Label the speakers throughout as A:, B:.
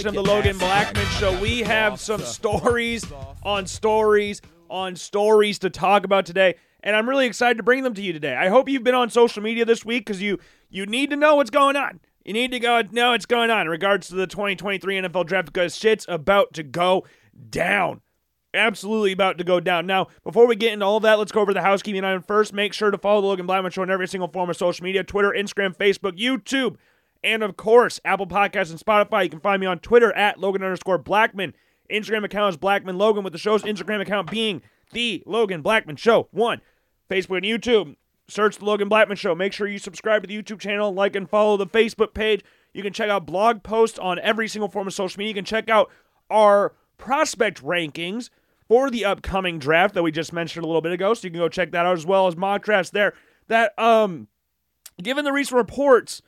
A: edition of the Logan. Blackman Show. We have some stories on stories on stories to talk about today, and I'm really excited to bring them to you today. I hope you've been on social media this week because you you need to know what's going on. You need to go know what's going on in regards to the 2023 NFL Draft because shit's about to go down. Absolutely about to go down. Now, before we get into all of that, let's go over the housekeeping item first. Make sure to follow the Logan Blackman Show on every single form of social media Twitter, Instagram, Facebook, YouTube, and of course, Apple Podcasts and Spotify. You can find me on Twitter at Logan underscore Blackman. Instagram account is Blackman Logan, with the show's Instagram account being The Logan Blackman Show. One. Facebook and YouTube. Search The Logan Blackman Show. Make sure you subscribe to the YouTube channel, like and follow the Facebook page. You can check out blog posts on every single form of social media. You can check out our prospect rankings for the upcoming draft that we just mentioned a little bit ago. So you can go check that out as well as mock drafts there. That, um, given the recent reports,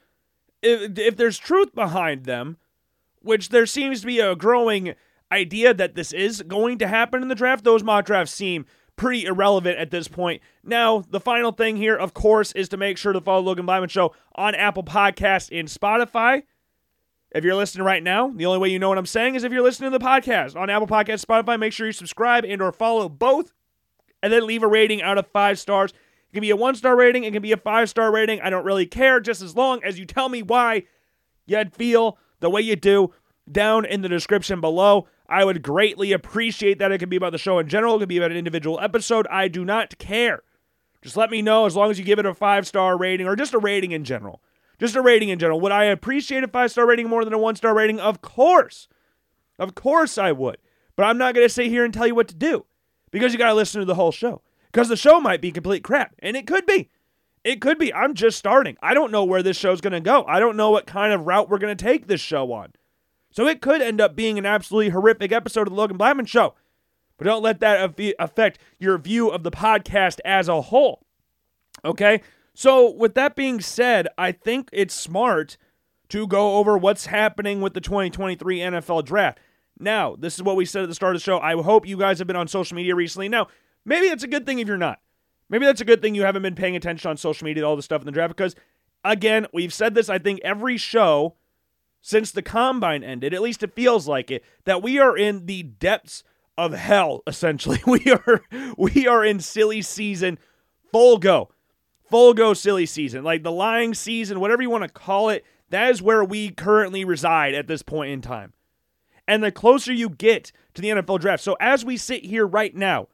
A: if, if there's truth behind them, which there seems to be a growing idea that this is going to happen in the draft, those mock drafts seem pretty irrelevant at this point. Now, the final thing here, of course, is to make sure to follow Logan Blackman Show on Apple Podcasts and Spotify. If you're listening right now, the only way you know what I'm saying is if you're listening to the podcast on Apple Podcasts, Spotify. Make sure you subscribe and or follow both, and then leave a rating out of five stars. It can be a one star rating, it can be a five star rating. I don't really care, just as long as you tell me why you'd feel the way you do down in the description below. I would greatly appreciate that. It could be about the show in general, it could be about an individual episode. I do not care. Just let me know as long as you give it a five star rating or just a rating in general. Just a rating in general. Would I appreciate a five star rating more than a one star rating? Of course. Of course I would. But I'm not going to sit here and tell you what to do because you got to listen to the whole show. Because the show might be complete crap, and it could be. It could be. I'm just starting. I don't know where this show's going to go. I don't know what kind of route we're going to take this show on. So it could end up being an absolutely horrific episode of the Logan Blackman Show. But don't let that affe- affect your view of the podcast as a whole. Okay? So, with that being said, I think it's smart to go over what's happening with the 2023 NFL draft. Now, this is what we said at the start of the show. I hope you guys have been on social media recently. Now, maybe that's a good thing if you're not. Maybe that's a good thing you haven't been paying attention on social media all the stuff in the draft because, again, we've said this, I think, every show since the combine ended, at least it feels like it, that we are in the depths of hell, essentially. We are we are in silly season, full go. Full go silly season. Like the lying season, whatever you want to call it, that is where we currently reside at this point in time. And the closer you get to the NFL draft. So as we sit here right now,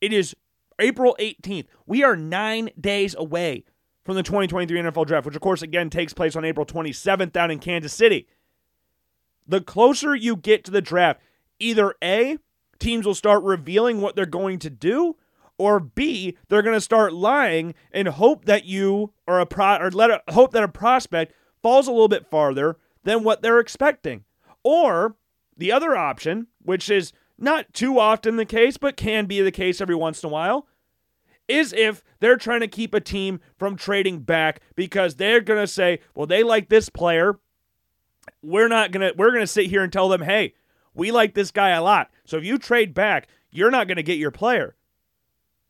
A: it is April 18th. We are nine days away from the 2023 NFL draft, which of course again takes place on April 27th down in Kansas City. The closer you get to the draft, either A, teams will start revealing what they're going to do, or B, they're going to start lying and hope that you are a pro or let a, hope that a prospect falls a little bit farther than what they're expecting. Or the other option, which is not too often the case, but can be the case every once in a while, is if they're trying to keep a team from trading back because they're going to say, well, they like this player. We're not going to we're going to sit here and tell them, "Hey, we like this guy a lot. So if you trade back, you're not going to get your player."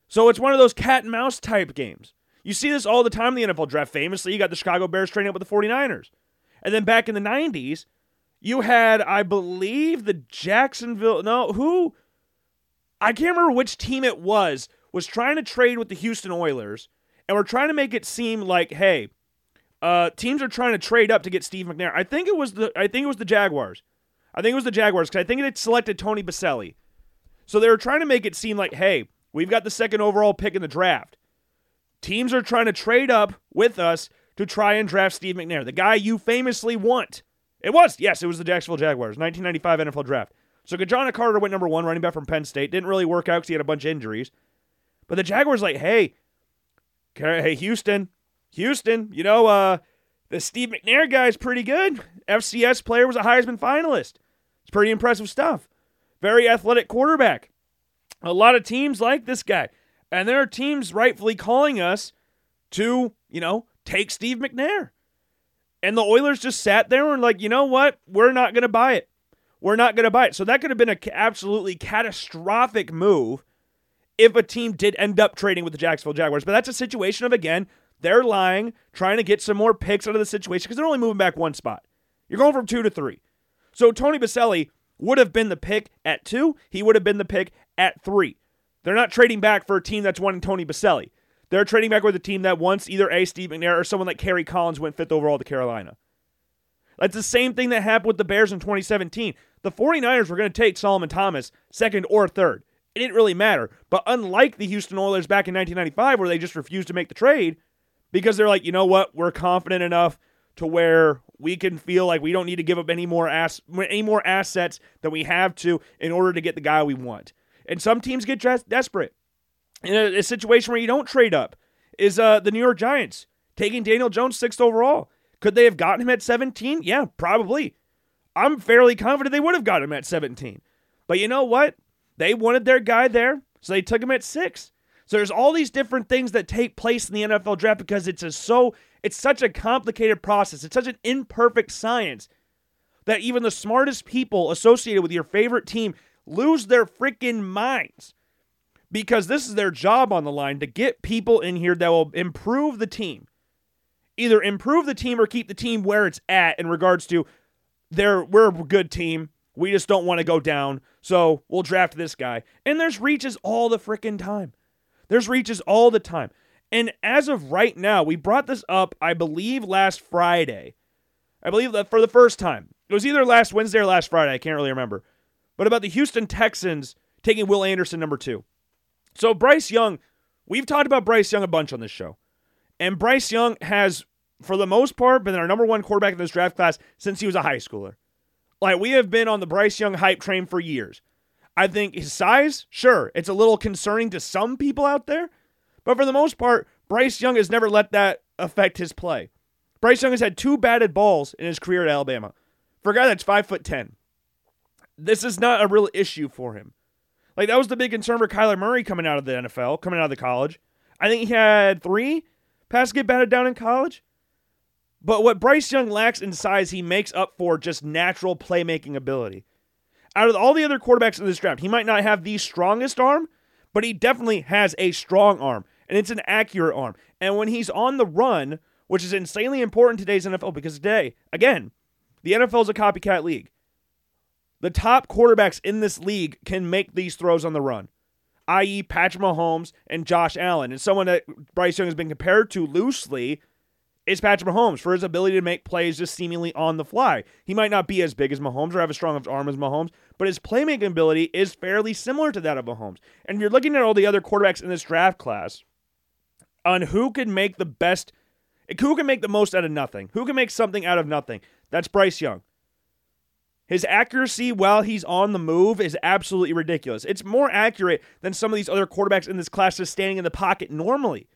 A: So it's one of those cat and mouse type games. You see this all the time in the NFL draft. Famously, you got the Chicago Bears trading up with the 49ers. And then back in the 90s, you had, I believe, the Jacksonville. No, who? I can't remember which team it was, was trying to trade with the Houston Oilers. And we're trying to make it seem like, hey, uh, teams are trying to trade up to get Steve McNair. I think it was the I think it was the Jaguars. I think it was the Jaguars because I think it had selected Tony Boselli. So they were trying to make it seem like, hey, we've got the second overall pick in the draft. Teams are trying to trade up with us to try and draft Steve McNair, the guy you famously want. It was, yes, it was the Jacksonville Jaguars, 1995 NFL draft. So Ki-Jana Carter went number one, running back from Penn State. Didn't really work out because he had a bunch of injuries. But the Jaguars like, hey, hey Houston, Houston, you know, uh, the Steve McNair guy is pretty good. FCS player was a Heisman finalist. It's pretty impressive stuff. Very athletic quarterback. A lot of teams like this guy. And there are teams rightfully calling us to, you know, take Steve McNair. And the Oilers just sat there and like, you know what? We're not going to buy it. We're not going to buy it. So that could have been an absolutely catastrophic move if a team did end up trading with the Jacksonville Jaguars. But that's a situation of, again, They're lying, trying to get some more picks out of the situation because they're only moving back one spot. You're going from two to three. So Tony Boselli would have been the pick at two. He would have been the pick at three. They're not trading back for a team that's wanting Tony Boselli. They're trading back with a team that wants either A. Steve McNair or someone like Kerry Collins went fifth overall to Carolina. That's the same thing that happened with the Bears in 2017. The 49ers were going to take Solomon Thomas second or third. It didn't really matter. But unlike the Houston Oilers back in 1995, where they just refused to make the trade because they're like, you know what, we're confident enough to where we can feel like we don't need to give up any more ass any more assets than we have to in order to get the guy we want. And some teams get desperate. In a, a situation where you don't trade up is uh, the New York Giants taking Daniel Jones sixth overall. Could they have gotten him at 17? Yeah, probably. I'm fairly confident they would have got him at 17. But you know what? They wanted their guy there, so they took him at six. So there's all these different things that take place in the NFL draft because it's a so it's such a complicated process. It's such an imperfect science that even the smartest people associated with your favorite team lose their freaking minds because this is their job on the line to get people in here that will improve the team. Either improve the team or keep the team where it's at in regards to they're we're a good team. We just don't want to go down. So we'll draft this guy. And there's reaches all the freaking time. There's reaches all the time. And as of right now, we brought this up, I believe, last Friday. I believe that for the first time. It was either last Wednesday or last Friday. I can't really remember. But about the Houston Texans taking Will Anderson number two. So Bryce Young, we've talked about Bryce Young a bunch on this show. And Bryce Young has, for the most part, been our number one quarterback in this draft class since he was a high schooler. Like, we have been on the Bryce Young hype train for years. I think his size, sure, it's a little concerning to some people out there. But for the most part, Bryce Young has never let that affect his play. Bryce Young has had two batted balls in his career at Alabama. For a guy that's five foot ten, this is not a real issue for him. Like that was the big concern for Kyler Murray coming out of the NFL, coming out of the college. I think he had three passes get batted down in college. But what Bryce Young lacks in size, he makes up for just natural playmaking ability. Out of all the other quarterbacks in this draft, he might not have the strongest arm, but he definitely has a strong arm, and it's an accurate arm. And when he's on the run, which is insanely important in today's NFL, because today, again, the NFL is a copycat league. The top quarterbacks in this league can make these throws on the run, i.e., Patrick Mahomes and Josh Allen. And someone that Bryce Young has been compared to loosely is Patrick Mahomes for his ability to make plays just seemingly on the fly. He might not be as big as Mahomes or have as strong of arm as Mahomes, but his playmaking ability is fairly similar to that of Mahomes. And if you're looking at all the other quarterbacks in this draft class on who can make the best, who can make the most out of nothing, who can make something out of nothing, that's Bryce Young. His accuracy while he's on the move is absolutely ridiculous. It's more accurate than some of these other quarterbacks in this class just standing in the pocket normally.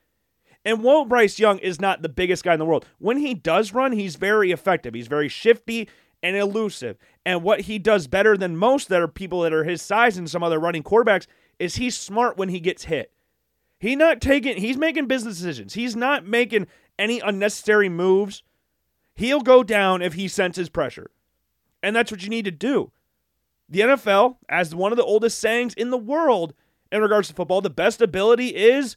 A: And while Bryce Young is not the biggest guy in the world, when he does run, he's very effective. He's very shifty and elusive. And what he does better than most that are people that are his size and some other running quarterbacks is he's smart when he gets hit. He's not taking he's making business decisions. He's not making any unnecessary moves. He'll go down if he senses pressure. And that's what you need to do. The NFL, as one of the oldest sayings in the world in regards to football, the best ability is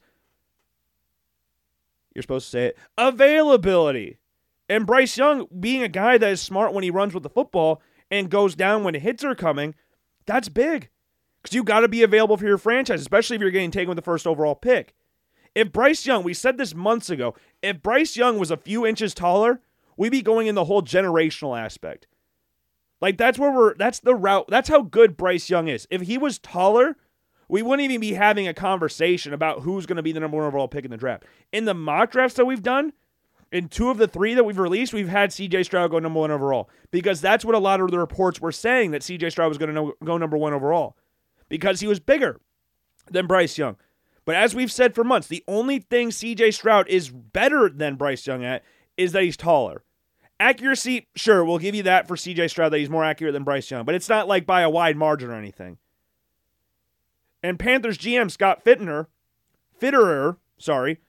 A: you're supposed to say it availability. And Bryce Young, being a guy that is smart when he runs with the football and goes down when hits are coming, that's big. Because you've got to be available for your franchise, especially if you're getting taken with the first overall pick. If Bryce Young, we said this months ago, if Bryce Young was a few inches taller, we'd be going in the whole generational aspect. Like that's where we're that's the route. That's how good Bryce Young is. If he was taller, we wouldn't even be having a conversation about who's going to be the number one overall pick in the draft. In the mock drafts that we've done, in two of the three that we've released, we've had CJ Stroud go number one overall because that's what a lot of the reports were saying that CJ Stroud was going to go number one overall because he was bigger than Bryce Young. But as we've said for months, the only thing CJ Stroud is better than Bryce Young at is that he's taller. Accuracy, sure, we'll give you that for CJ Stroud that he's more accurate than Bryce Young, but it's not like by a wide margin or anything. And Panthers GM Scott Fittner, Fitterer, sorry,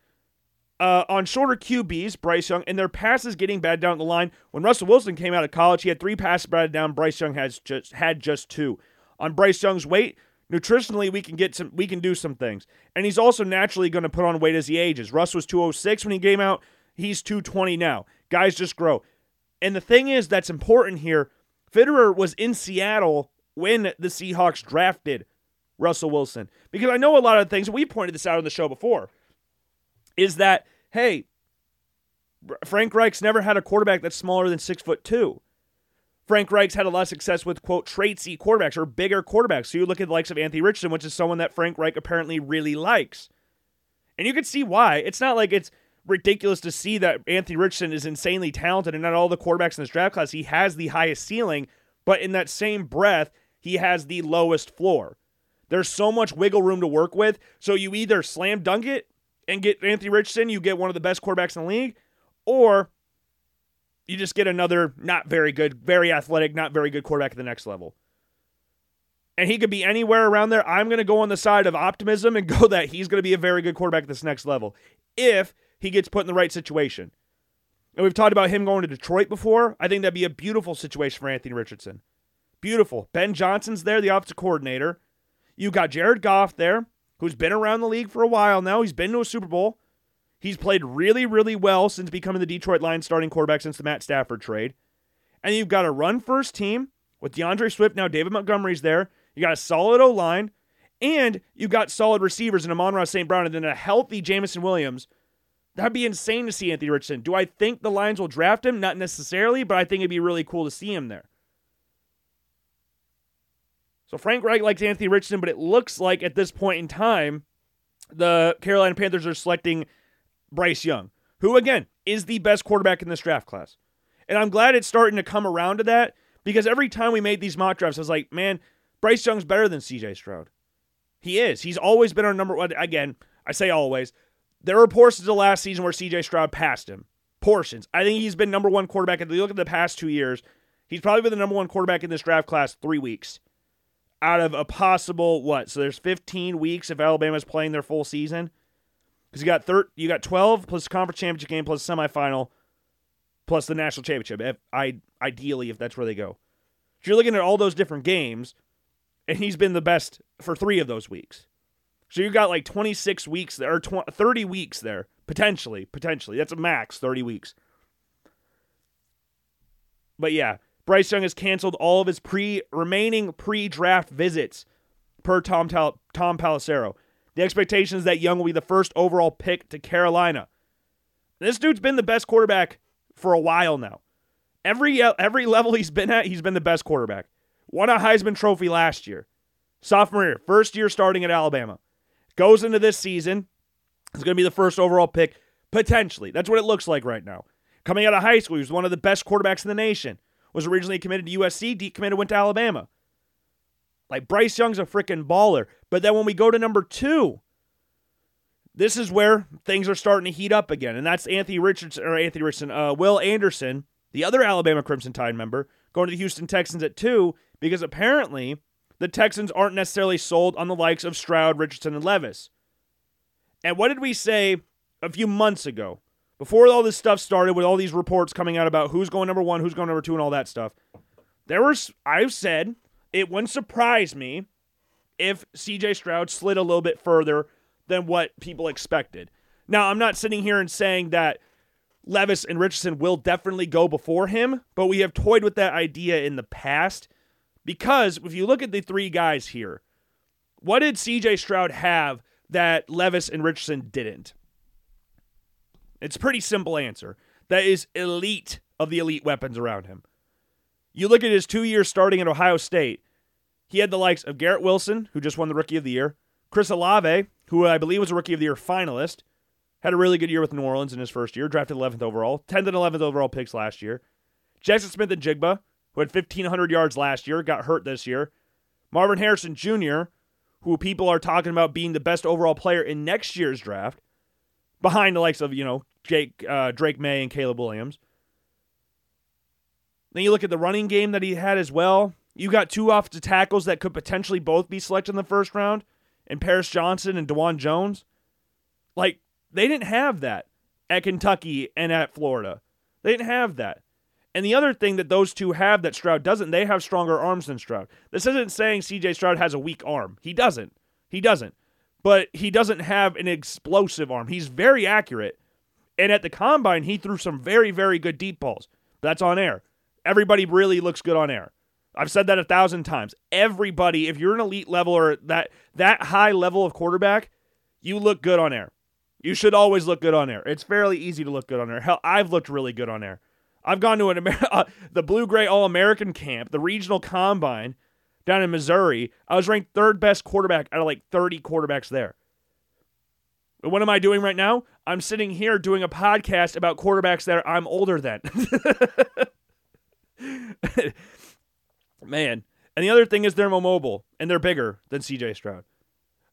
A: uh, on shorter QBs, Bryce Young, and their passes getting bad down the line. When Russell Wilson came out of college, he had three passes batted down. Bryce Young has just had just two. On Bryce Young's weight, Nutritionally, we can get some we can do some things. And he's also naturally going to put on weight as he ages. Russ was 206 when he came out. He's 220 now. Guys just grow. And the thing is that's important here, Fitterer was in Seattle when the Seahawks drafted Russell Wilson. Because I know a lot of things, we pointed this out on the show before, is that, hey, Frank Reich's never had a quarterback that's smaller than six foot two. Frank Reich's had a lot of success with, quote, traitsy quarterbacks or bigger quarterbacks. So you look at the likes of Anthony Richardson, which is someone that Frank Reich apparently really likes. And you can see why. It's not like it's ridiculous to see that Anthony Richardson is insanely talented and not all the quarterbacks in this draft class. He has the highest ceiling, but in that same breath, he has the lowest floor. There's so much wiggle room to work with. So you either slam dunk it and get Anthony Richardson, you get one of the best quarterbacks in the league, or you just get another not very good, very athletic, not very good quarterback at the next level. And he could be anywhere around there. I'm going to go on the side of optimism and go that he's going to be a very good quarterback at this next level if he gets put in the right situation. And we've talked about him going to Detroit before. I think that'd be a beautiful situation for Anthony Richardson. Beautiful. Ben Johnson's there, the offensive coordinator. You got Jared Goff there, who's been around the league for a while now. He's been to a Super Bowl. He's played really, really well since becoming the Detroit Lions starting quarterback since the Matt Stafford trade. And you've got a run first team with D'Andre Swift. Now David Montgomery's there. You got a solid O line. And you've got solid receivers in Amon-Ra St. Brown and then a healthy Jameson Williams. That'd be insane to see Anthony Richardson. Do I think the Lions will draft him? Not necessarily, but I think it'd be really cool to see him there. So Frank Reich likes Anthony Richardson, but it looks like at this point in time, the Carolina Panthers are selecting Bryce Young, who again is the best quarterback in this draft class. And I'm glad it's starting to come around to that because every time we made these mock drafts, I was like, man, Bryce Young's better than CJ Stroud. He is. He's always been our number one. Again, I say always. There were portions of last season where CJ Stroud passed him. Portions. I think he's been number one quarterback. If you look at the past two years, he's probably been the number one quarterback in this draft class three weeks out of a possible what? So there's 15 weeks if Alabama's playing their full season. Because you got thir- you got 12 plus conference championship game plus semifinal plus the national championship. If I ideally if that's where they go. So you're looking at all those different games, and he's been the best for three of those weeks. So you got like 26 weeks there, or 20, 30 weeks there potentially. Potentially, that's a max 30 weeks. But yeah, Bryce Young has canceled all of his pre remaining pre-draft visits per Tom Tal- Tom Pelissero. The expectation is that Young will be the first overall pick to Carolina. This dude's been the best quarterback for a while now. Every uh, every level he's been at, he's been the best quarterback. Won a Heisman Trophy last year. Sophomore year, first year starting at Alabama. Goes into this season, is going to be the first overall pick, potentially. That's what it looks like right now. Coming out of high school, he was one of the best quarterbacks in the nation was originally committed to USC, decommitted, went to Alabama. Like Bryce Young's a freaking baller. But then when we go to number two, this is where things are starting to heat up again. And that's Anthony Richardson or Anthony Richardson, uh, Will Anderson, the other Alabama Crimson Tide member, going to the Houston Texans at two, because apparently the Texans aren't necessarily sold on the likes of Stroud, Richardson, and Levis. And what did we say a few months ago? before all this stuff started with all these reports coming out about who's going number one, who's going number two, and all that stuff, there was, I've said, it wouldn't surprise me if CJ Stroud slid a little bit further than what people expected. Now, I'm not sitting here and saying that Levis and Richardson will definitely go before him, but we have toyed with that idea in the past because if you look at the three guys here, what did CJ Stroud have that Levis and Richardson didn't? It's a pretty simple answer. That is elite of the elite weapons around him. You look at his two years starting at Ohio State, he had the likes of Garrett Wilson, who just won the Rookie of the Year, Chris Olave, who I believe was a Rookie of the Year finalist, had a really good year with New Orleans in his first year, drafted 11th overall, 10th and 11th overall picks last year. Jaxon Smith-Njigba, who had 1,500 yards last year, got hurt this year. Marvin Harrison Jr., who people are talking about being the best overall player in next year's draft behind the likes of, you know, Jake uh, Drake Maye and Caleb Williams. Then you look at the running game that he had as well. You got two offensive tackles that could potentially both be selected in the first round, and Paris Johnson and Dawand Jones. Like, they didn't have that at Kentucky and at Florida. They didn't have that. And the other thing that those two have that Stroud doesn't, they have stronger arms than Stroud. This isn't saying CJ Stroud has a weak arm. He doesn't. He doesn't. But he doesn't have an explosive arm. He's very accurate. And at the combine, he threw some very, very good deep balls. That's on air. Everybody really looks good on air. I've said that a thousand times. Everybody, if you're an elite level or that that high level of quarterback, you look good on air. You should always look good on air. It's fairly easy to look good on air. Hell, I've looked really good on air. I've gone to an Amer- uh, the Blue Gray All American camp, the regional combine down in Missouri. I was ranked third best quarterback out of like 30 quarterbacks there. But what am I doing right now? I'm sitting here doing a podcast about quarterbacks that I'm older than. Man. And the other thing is they're mobile and they're bigger than CJ Stroud.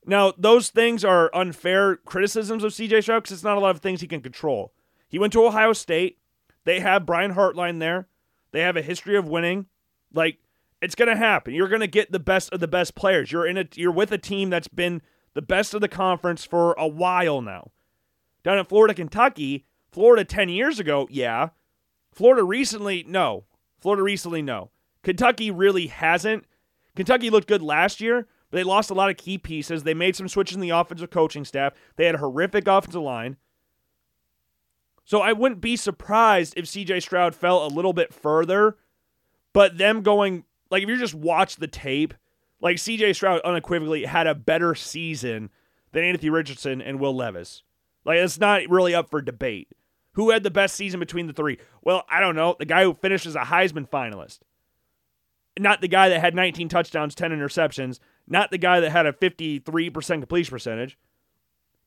A: Now, those things are unfair criticisms of CJ Stroud because it's not a lot of things he can control. He went to Ohio State. They have Brian Hartline there. They have a history of winning. Like, it's going to happen. You're going to get the best of the best players. You're in a you're with a team that's been the best of the conference for a while now. Down in Florida, Kentucky, Florida 10 years ago, yeah. Florida recently, no. Florida recently, no. Kentucky really hasn't. Kentucky looked good last year, but they lost a lot of key pieces. They made some switches in the offensive coaching staff. They had a horrific offensive line. So I wouldn't be surprised if CJ Stroud fell a little bit further, but them going, like, if you just watch the tape, like CJ Stroud unequivocally had a better season than Anthony Richardson and Will Levis. Like, it's not really up for debate. Who had the best season between the three? Well, I don't know. The guy who finished as a Heisman finalist. Not the guy that had 19 touchdowns, 10 interceptions. Not the guy that had a 53% completion percentage.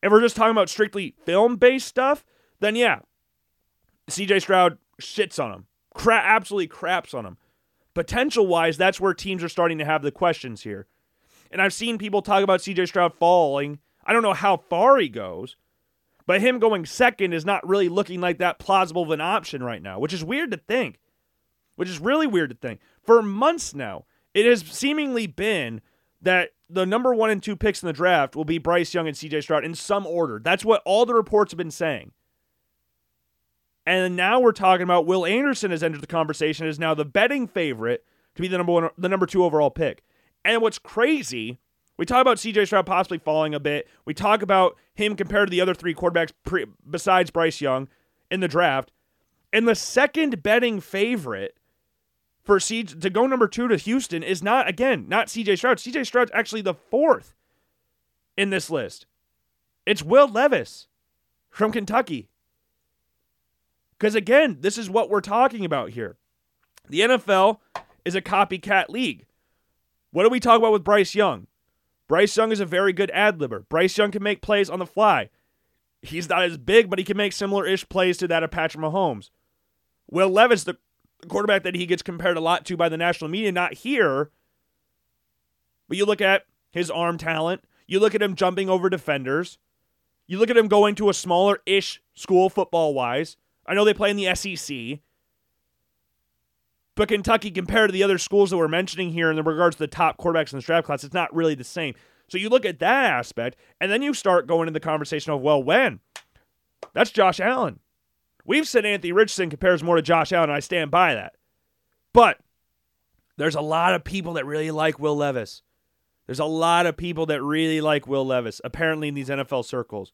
A: If we're just talking about strictly film based stuff, then yeah, CJ Stroud shits on him. Cra- absolutely craps on him. Potential wise, that's where teams are starting to have the questions here. And I've seen people talk about CJ Stroud falling. I don't know how far he goes, but him going second is not really looking like that plausible of an option right now, which is weird to think. Which is really weird to think. For months now, it has seemingly been that the number one and two picks in the draft will be Bryce Young and CJ Stroud in some order. That's what all the reports have been saying. And now we're talking about Will Anderson has entered the conversation as now the betting favorite to be the number one, the number two overall pick. And what's crazy, we talk about CJ Stroud possibly falling a bit. We talk about him compared to the other three quarterbacks pre- besides Bryce Young in the draft. And the second betting favorite for C- to go number two to Houston is not again not CJ Stroud. CJ Stroud's actually the fourth in this list. It's Will Levis from Kentucky. Because again, this is what we're talking about here. The NFL is a copycat league. What do we talk about with Bryce Young? Bryce Young is a very good ad libber. Bryce Young can make plays on the fly. He's not as big, but he can make similar ish plays to that of Patrick Mahomes. Will Levis, the quarterback that he gets compared a lot to by the national media, not here. But you look at his arm talent, you look at him jumping over defenders, you look at him going to a smaller ish school football wise. I know they play in the SEC. But Kentucky, compared to the other schools that we're mentioning here in regards to the top quarterbacks in the draft class, it's not really the same. So you look at that aspect, and then you start going into the conversation of, well, when? That's Josh Allen. We've said Anthony Richardson compares more to Josh Allen, and I stand by that. But there's a lot of people that really like Will Levis. There's a lot of people that really like Will Levis, apparently in these NFL circles.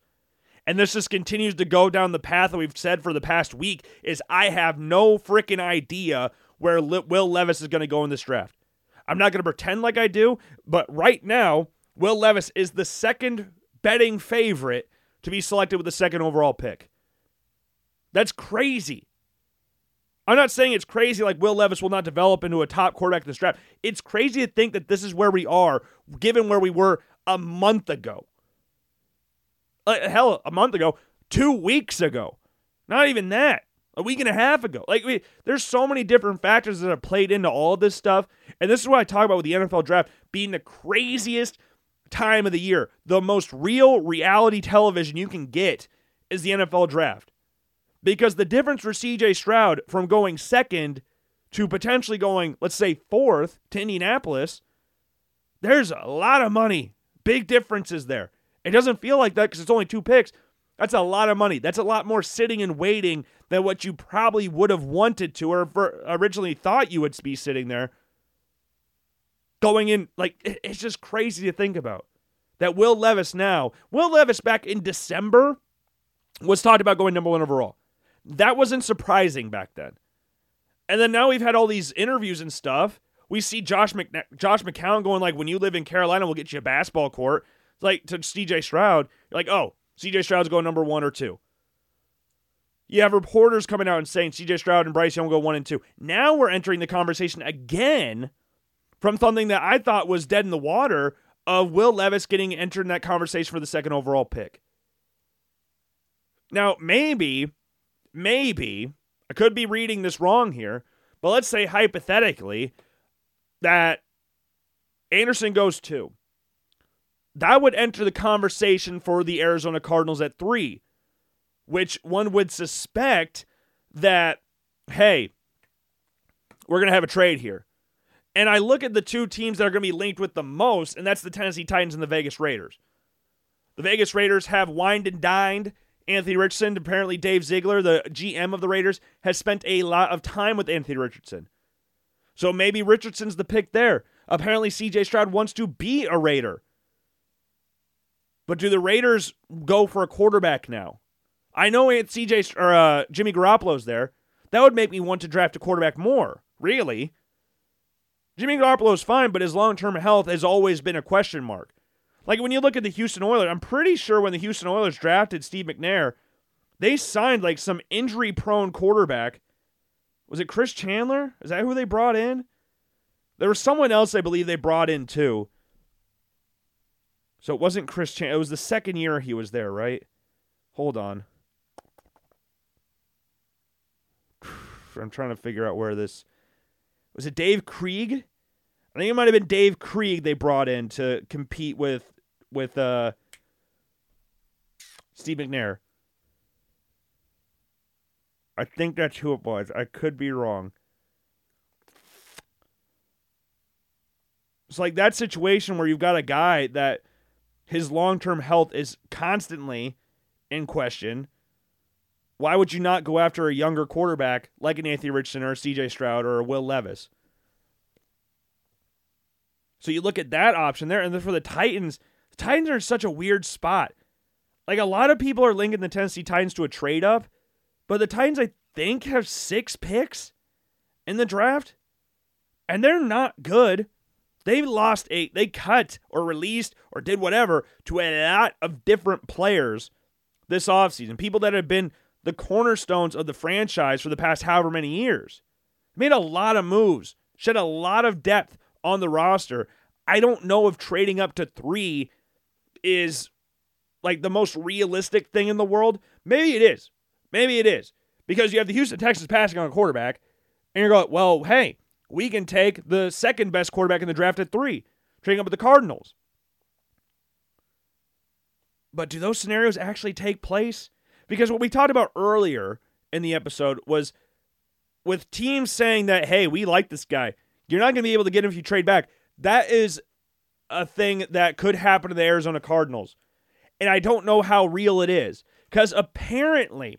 A: And this just continues to go down the path that we've said for the past week is I have no freaking idea where Will Levis is going to go in this draft. I'm not going to pretend like I do, but right now, Will Levis is the second betting favorite to be selected with the second overall pick. That's crazy. I'm not saying it's crazy like Will Levis will not develop into a top quarterback in this draft. It's crazy to think that this is where we are, given where we were a month ago. Uh, hell, a month ago, two weeks ago. Not even that. A week and a half ago. Like, we, there's so many different factors that have played into all this stuff. And this is what I talk about with the NFL draft being the craziest time of the year. The most real reality television you can get is the NFL draft. Because the difference for CJ Stroud from going second to potentially going, let's say, fourth to Indianapolis, there's a lot of money. Big differences there. It doesn't feel like that because it's only two picks. That's a lot of money. That's a lot more sitting and waiting than what you probably would have wanted to or originally thought you would be sitting there. Going in, like, it's just crazy to think about. That Will Levis now, Will Levis back in December was talked about going number one overall. That wasn't surprising back then. And then now we've had all these interviews and stuff. We see Josh McNa- Josh McCown going like, "When you live in Carolina, we'll get you a basketball court." Like to CJ Stroud, you're like, "Oh, CJ Stroud's going number one or two. You have reporters coming out and saying CJ Stroud and Bryce Young go one and two. Now we're entering the conversation again from something that I thought was dead in the water of Will Levis getting entered in that conversation for the second overall pick. Now, maybe, maybe, I could be reading this wrong here, but let's say hypothetically that Anderson goes two that would enter the conversation for the Arizona Cardinals at three, which one would suspect that, hey, we're going to have a trade here. And I look at the two teams that are going to be linked with the most, and that's the Tennessee Titans and the Vegas Raiders. The Vegas Raiders have wined and dined Anthony Richardson. Apparently, Dave Ziegler, the GM of the Raiders, has spent a lot of time with Anthony Richardson. So maybe Richardson's the pick there. Apparently, CJ Stroud wants to be a Raider. But do the Raiders go for a quarterback now? I know it's CJ or uh, Jimmy Garoppolo's there. That would make me want to draft a quarterback more. Really, Jimmy Garoppolo's fine, but his long-term health has always been a question mark. Like when you look at the Houston Oilers, I'm pretty sure when the Houston Oilers drafted Steve McNair, they signed like some injury-prone quarterback. Was it Chris Chandler? Is that who they brought in? There was someone else I believe they brought in too. So it wasn't Chris Chan. It was the second year he was there, right? Hold on. I'm trying to figure out where this was. It Dave Krieg? I think it might have been Dave Krieg they brought in to compete with with uh, Steve McNair. I think that's who it was. I could be wrong. It's like that situation where you've got a guy that his long term health is constantly in question. Why would you not go after a younger quarterback like an Anthony Richardson or a CJ Stroud or a Will Levis? So you look at that option there, and then for the Titans, the Titans are in such a weird spot. Like a lot of people are linking the Tennessee Titans to a trade up, but the Titans, I think, have six picks in the draft, and they're not good. They lost a they cut or released or did whatever to a lot of different players this offseason. People that have been the cornerstones of the franchise for the past however many years. Made a lot of moves, shed a lot of depth on the roster. I don't know if trading up to three is like the most realistic thing in the world. Maybe it is. Maybe it is. Because you have the Houston Texans passing on a quarterback, and you're going, well, hey, we can take the second best quarterback in the draft at three, trading up with the Cardinals. But do those scenarios actually take place? Because what we talked about earlier in the episode was with teams saying that, hey, we like this guy, you're not going to be able to get him if you trade back. That is a thing that could happen to the Arizona Cardinals. And I don't know how real it is. Because apparently,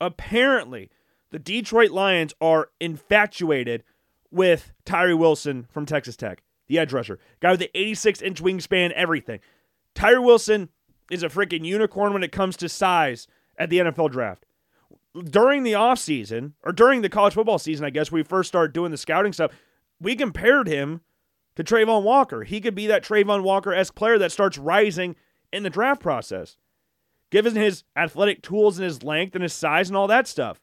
A: apparently, the Detroit Lions are infatuated with Tyree Wilson from Texas Tech, the edge rusher, guy with the 86 inch wingspan, everything. Tyree Wilson is a freaking unicorn when it comes to size at the NFL draft. During the offseason, or during the college football season, I guess, we first started doing the scouting stuff, we compared him to Travon Walker. He could be that Travon Walker esque player that starts rising in the draft process, given his athletic tools and his length and his size and all that stuff.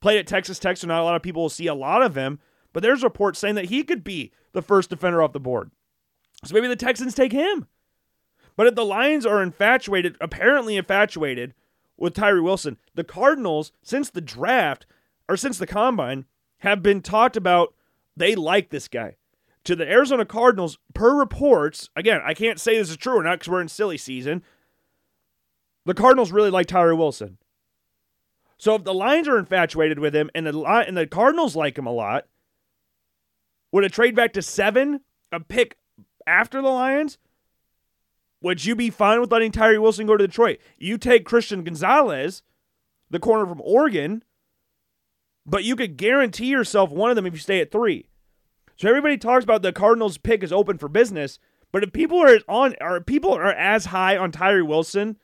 A: Played at Texas Tech, so not a lot of people will see a lot of him, but there's reports saying that he could be the first defender off the board. So maybe the Texans take him. But if the Lions are infatuated, apparently infatuated with Tyree Wilson, the Cardinals, since the draft or since the combine, have been talked about they like this guy. To the Arizona Cardinals, per reports, again, I can't say this is true or not because we're in silly season. The Cardinals really like Tyree Wilson. So if the Lions are infatuated with him and the and the Cardinals like him a lot, would a trade back to seven, a pick after the Lions, would you be fine with letting Tyree Wilson go to Detroit? You take Christian Gonzalez, the corner from Oregon, but you could guarantee yourself one of them if you stay at three. So everybody talks about the Cardinals pick is open for business, but if people are on are people are as high on Tyree Wilson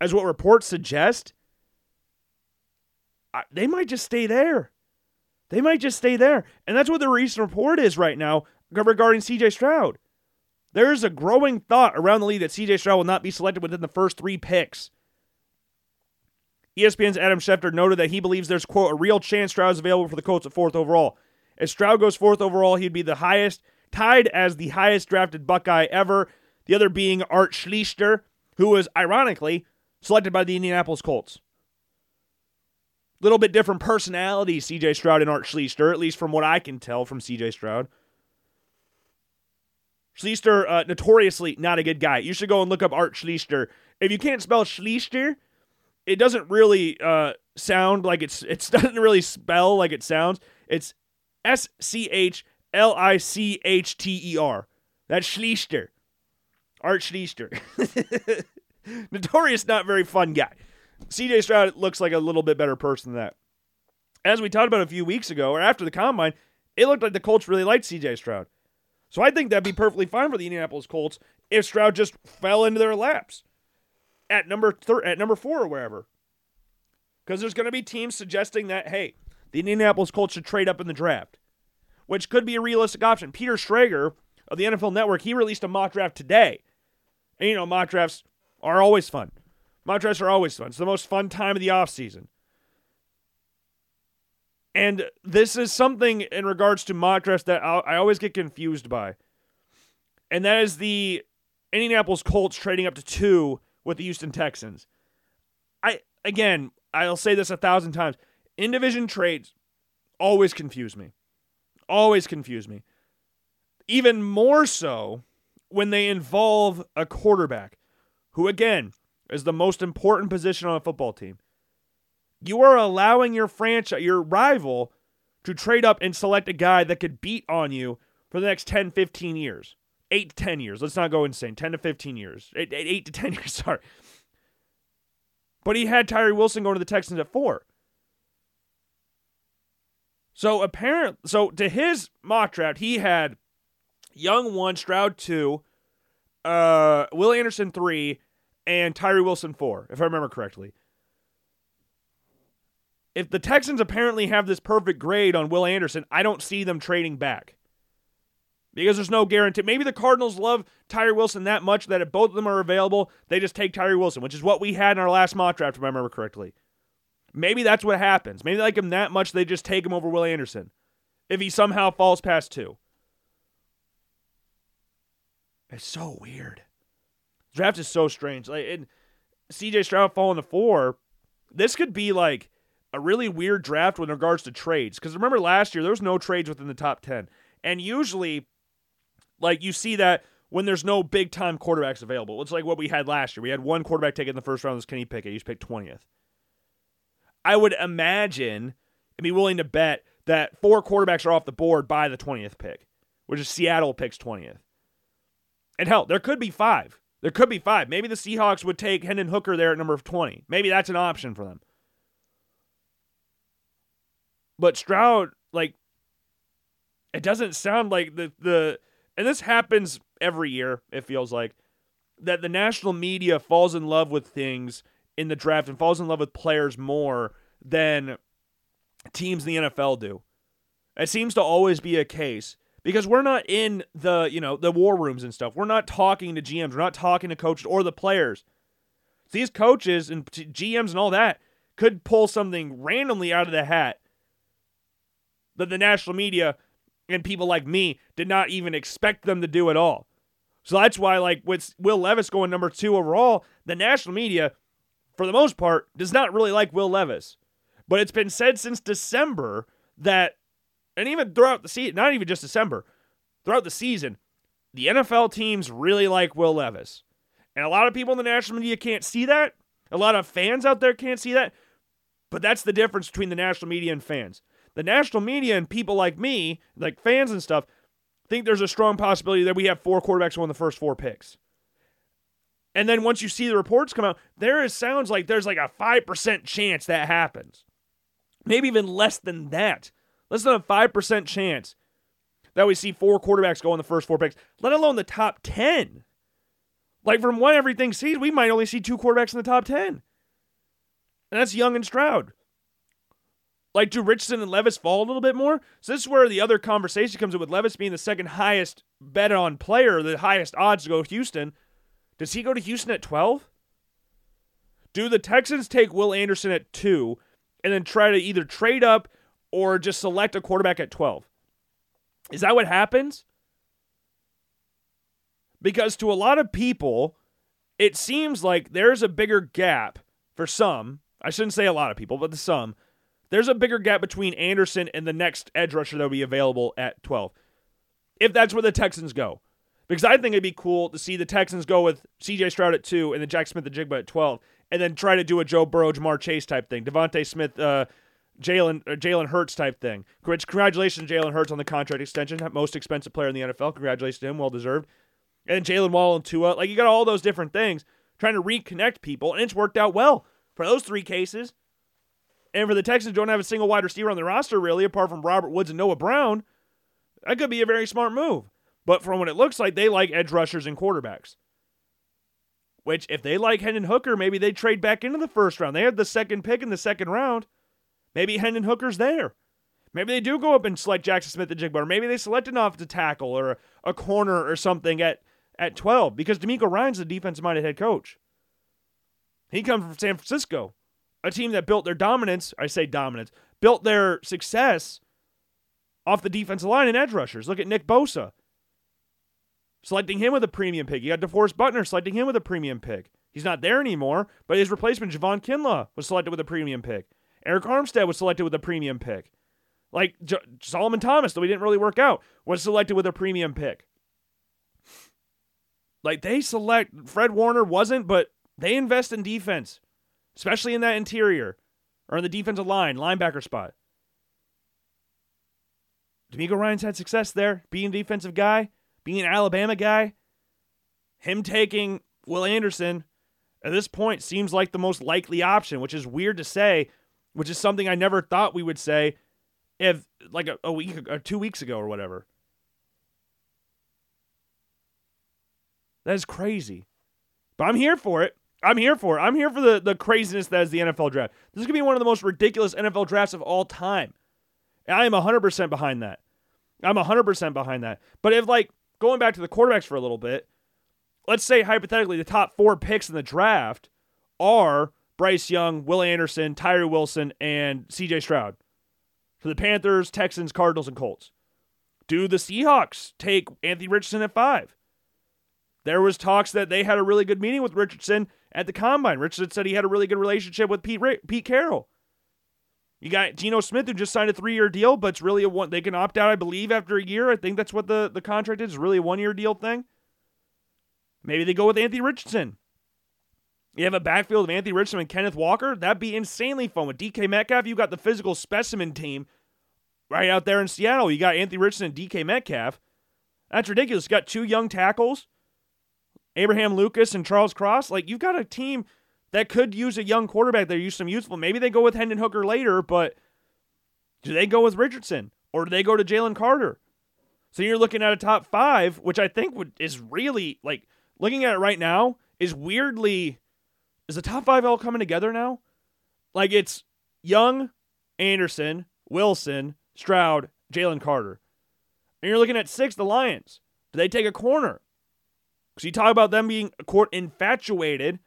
A: as what reports suggest, they might just stay there. They might just stay there. And that's what the recent report is right now regarding CJ Stroud. There is a growing thought around the league that CJ Stroud will not be selected within the first three picks. ESPN's Adam Schefter noted that he believes there's, quote, a real chance Stroud is available for the Colts at fourth overall. If Stroud goes fourth overall, he'd be the highest, tied as the highest drafted Buckeye ever, the other being Art Schlichter, who was, ironically, selected by the Indianapolis Colts. Little bit different personality, CJ Stroud and Art Schlichter, at least from what I can tell from CJ Stroud. Schlichter, uh, notoriously not a good guy. You should go and look up Art Schlichter. If you can't spell Schlichter, it doesn't really uh, sound like it's it doesn't really spell like it sounds. It's S C H L I C H T E R. That's Schlichter. Art Schlichter. Notorious, not very fun guy. CJ Stroud looks like a little bit better person than that. As we talked about a few weeks ago, or after the combine, it looked like the Colts really liked CJ Stroud. So I think that'd be perfectly fine for the Indianapolis Colts if Stroud just fell into their laps at number thir- at number four or wherever. Because there's going to be teams suggesting that hey, the Indianapolis Colts should trade up in the draft, which could be a realistic option. Peter Schrager of the NFL Network he released a mock draft today, and you know mock drafts are always fun. Mock drafts are always fun. It's the most fun time of the off season. And this is something in regards to mock drafts that I always get confused by. And that is the Indianapolis Colts trading up to two with the Houston Texans. I again, I'll say this a thousand times. In division trades always confuse me. Always confuse me. Even more so when they involve a quarterback, who again is the most important position on a football team. You are allowing your franchise, your rival, to trade up and select a guy that could beat on you for the next 10, 15 years. 8 to 10 years. Let's not go insane. 10 to 15 years. 8, 8 to 10 years, sorry. But he had Tyree Wilson going to the Texans at 4. So apparent so to his mock draft, he had Young 1, Stroud 2, uh, Will Anderson 3, and Tyree Wilson 4, if I remember correctly if the Texans apparently have this perfect grade on Will Anderson, I don't see them trading back. Because there's no guarantee. Maybe the Cardinals love Tyree Wilson that much that if both of them are available, they just take Tyree Wilson, which is what we had in our last mock draft, if I remember correctly. Maybe that's what happens. Maybe they like him that much they just take him over Will Anderson. If he somehow falls past two. It's so weird. Draft is so strange. Like it, CJ Stroud falling to four. This could be like a really weird draft with regards to trades. Because remember last year, there was no trades within the top 10. And usually, like, you see that when there's no big time quarterbacks available. It's like what we had last year. We had one quarterback taken in the first round, was Kenny Pickett. He picked 20th. I would imagine and be willing to bet that four quarterbacks are off the board by the 20th pick, which is Seattle picks 20th. And hell, there could be five. There could be five. Maybe the Seahawks would take Hendon Hooker there at number 20. Maybe that's an option for them. But Stroud, like, it doesn't sound like the the and this happens every year. It feels like that the national media falls in love with things in the draft and falls in love with players more than teams in the NFL do. It seems to always be a case because we're not in the you know the war rooms and stuff. We're not talking to GMs. We're not talking to coaches or the players. These coaches and GMs and all that could pull something randomly out of the hat that the national media and people like me did not even expect them to do at all. So that's why, like, with Will Levis going number two overall, the national media, for the most part, does not really like Will Levis. But it's been said since December that, and even throughout the season, not even just December, throughout the season, the NFL teams really like Will Levis. And a lot of people in the national media can't see that. A lot of fans out there can't see that. But that's the difference between the national media and fans the national media and people like me, like fans and stuff, think there's a strong possibility that we have four quarterbacks on the first four picks. And then once you see the reports come out, there is sounds like there's like a 5% chance that happens. Maybe even less than that. Less than a 5% chance that we see four quarterbacks go in the first four picks, let alone the top 10. Like from what everything sees, we might only see two quarterbacks in the top 10. And that's Young and Stroud. Like, do Richardson and Levis fall a little bit more? So this is where the other conversation comes in with Levis being the second highest bet on player, the highest odds to go to Houston. Does he go to Houston at 12? Do the Texans take Will Anderson at 2 and then try to either trade up or just select a quarterback at 12? Is that what happens? Because to a lot of people, it seems like there's a bigger gap for some. I shouldn't say a lot of people, but the some. There's a bigger gap between Anderson and the next edge rusher that will be available at 12. If that's where the Texans go. Because I think it'd be cool to see the Texans go with CJ Stroud at two and then Jack Smith-Njigba at 12 and then try to do a Joe Burrow, Ja'Marr Chase type thing. DeVonta Smith, uh, Jalen uh, Jalen Hurts type thing. Congratulations, Jalen Hurts, on the contract extension. Most expensive player in the NFL. Congratulations to him. Well deserved. And Jaylen Waddle and Tua. Like, you got all those different things trying to reconnect people, and it's worked out well for those three cases. And for the Texans, don't have a single wide receiver on the roster, really, apart from Robert Woods and Noah Brown. That could be a very smart move. But from what it looks like, they like edge rushers and quarterbacks. Which, if they like Hendon Hooker, maybe they trade back into the first round. They had the second pick in the second round. Maybe Hendon Hooker's there. Maybe they do go up and select Jackson Smith-Njigba, or maybe they select an offensive tackle or a, corner or something at, at 12 because DeMeco Ryans the defensive minded head coach. He comes from San Francisco, a team that built their dominance, I say dominance, built their success off the defensive line and edge rushers. Look at Nick Bosa selecting him with a premium pick. You got DeForest Buckner selecting him with a premium pick. He's not there anymore, but his replacement, Javon Kinlaw, was selected with a premium pick. Arik Armstead was selected with a premium pick. Like J- Solomon Thomas, though he didn't really work out, was selected with a premium pick. Like they select, Fred Warner wasn't, but they invest in defense, especially in that interior or in the defensive line, linebacker spot. DeMeco Ryans had success there, being a defensive guy being an Alabama guy, him taking Will Anderson at this point seems like the most likely option, which is weird to say, which is something I never thought we would say if like a, a week or two weeks ago or whatever. That is crazy. But I'm here for it. I'm here for it. I'm here for the, the craziness that is the NFL draft. This is going to be one of the most ridiculous NFL drafts of all time. And I am 100% behind that. I'm 100% behind that. But if, like, going back to the quarterbacks for a little bit, let's say hypothetically the top four picks in the draft are Bryce Young, Will Anderson, Tyree Wilson, and CJ Stroud. For the Panthers, Texans, Cardinals, and Colts. Do the Seahawks take Anthony Richardson at five? There was talks that they had a really good meeting with Richardson at the combine. Richardson said he had a really good relationship with Pete Pete Carroll. You got Geno Smith who just signed a three-year deal, but it's really a one. They can opt out, I believe, after a year. I think that's what the the contract is. It's Really, a one-year deal thing. Maybe they go with Anthony Richardson. You have a backfield of Anthony Richardson and Kenneth Walker. That'd be insanely fun. With DK Metcalf, you got the physical specimen team right out there in Seattle. You got Anthony Richardson and DK Metcalf. That's ridiculous. You got two young tackles, Abraham Lucas and Charles Cross. Like you've got a team that could use a young quarterback that use some useful. Maybe they go with Hendon Hooker later, but do they go with Richardson or do they go to Jalen Carter? So you're looking at a top five, which I think would is really like looking at it right now is weirdly is the top five all coming together now? Like it's Young, Anderson, Wilson, Stroud, Jalen Carter. And you're looking at six, the Lions. Do they take a corner? Because you talk about them being court infatuated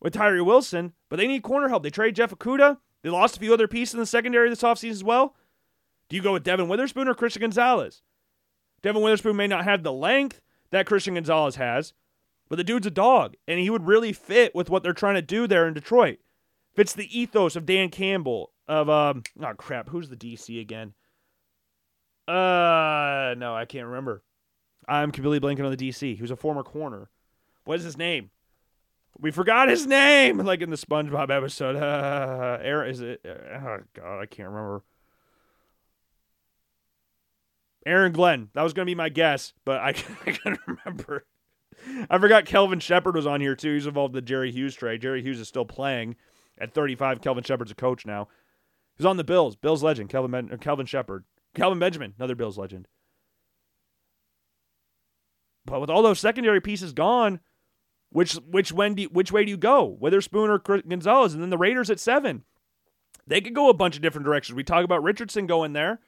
A: with Tyree Wilson, but they need corner help. They trade Jeff Okudah. They lost a few other pieces in the secondary this offseason as well. Do you go with Devon Witherspoon or Christian Gonzalez? Devon Witherspoon may not have the length that Christian Gonzalez has, but the dude's a dog, and he would really fit with what they're trying to do there in Detroit. Fits the ethos of Dan Campbell, of, um, oh crap, who's the DC again? Uh, no, I can't remember. I'm completely blanking on the DC. He was a former corner. What is his name? We forgot his name, like in the SpongeBob episode. Uh, Aaron, is it? Oh God, I can't remember. Aaron Glenn. That was gonna be my guess, but I, I couldn't remember. I forgot Kelvin Sheppard was on here too. He's involved in the Jerry Hughes trade. Jerry Hughes is still playing at 35. Kelvin Sheppard's a coach now. He's on the Bills. Bills legend. Kelvin ben- Kelvin Sheppard. Kelvin Benjamin, another Bills legend. But with all those secondary pieces gone, which which when do you, which way do you go? Witherspoon or Gonzalez, and then the Raiders at seven. They could go a bunch of different directions. We talk about Richardson going there.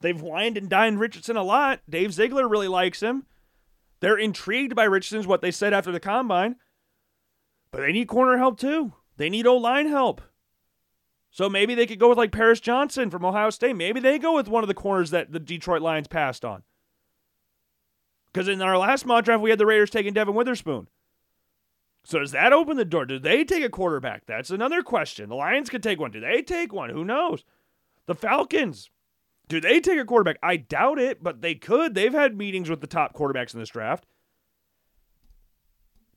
A: They've wined and dined Richardson a lot. Dave Ziegler really likes him. They're intrigued by Richardson's what they said after the combine. But they need corner help too. They need O line help. So maybe they could go with like Paris Johnson from Ohio State. Maybe they go with one of the corners that the Detroit Lions passed on. Because in our last mock draft, we had the Raiders taking Devon Witherspoon. So does that open the door? Do they take a quarterback? That's another question. The Lions could take one. Do they take one? Who knows? The Falcons. Do they take a quarterback? I doubt it, but they could. They've had meetings with the top quarterbacks in this draft.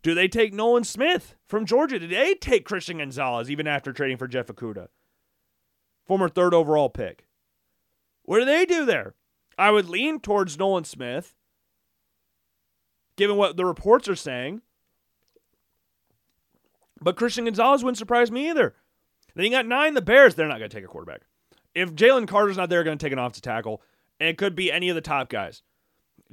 A: Do they take Nolan Smith from Georgia? Did they take Christian Gonzalez even after trading for Jeff Okudah? Former third overall pick. What do they do there? I would lean towards Nolan Smith, given what the reports are saying. But Christian Gonzalez wouldn't surprise me either. Then you got nine, the Bears. They're not going to take a quarterback. If Jalen Carter's not there, going to take an offensive tackle, and it could be any of the top guys.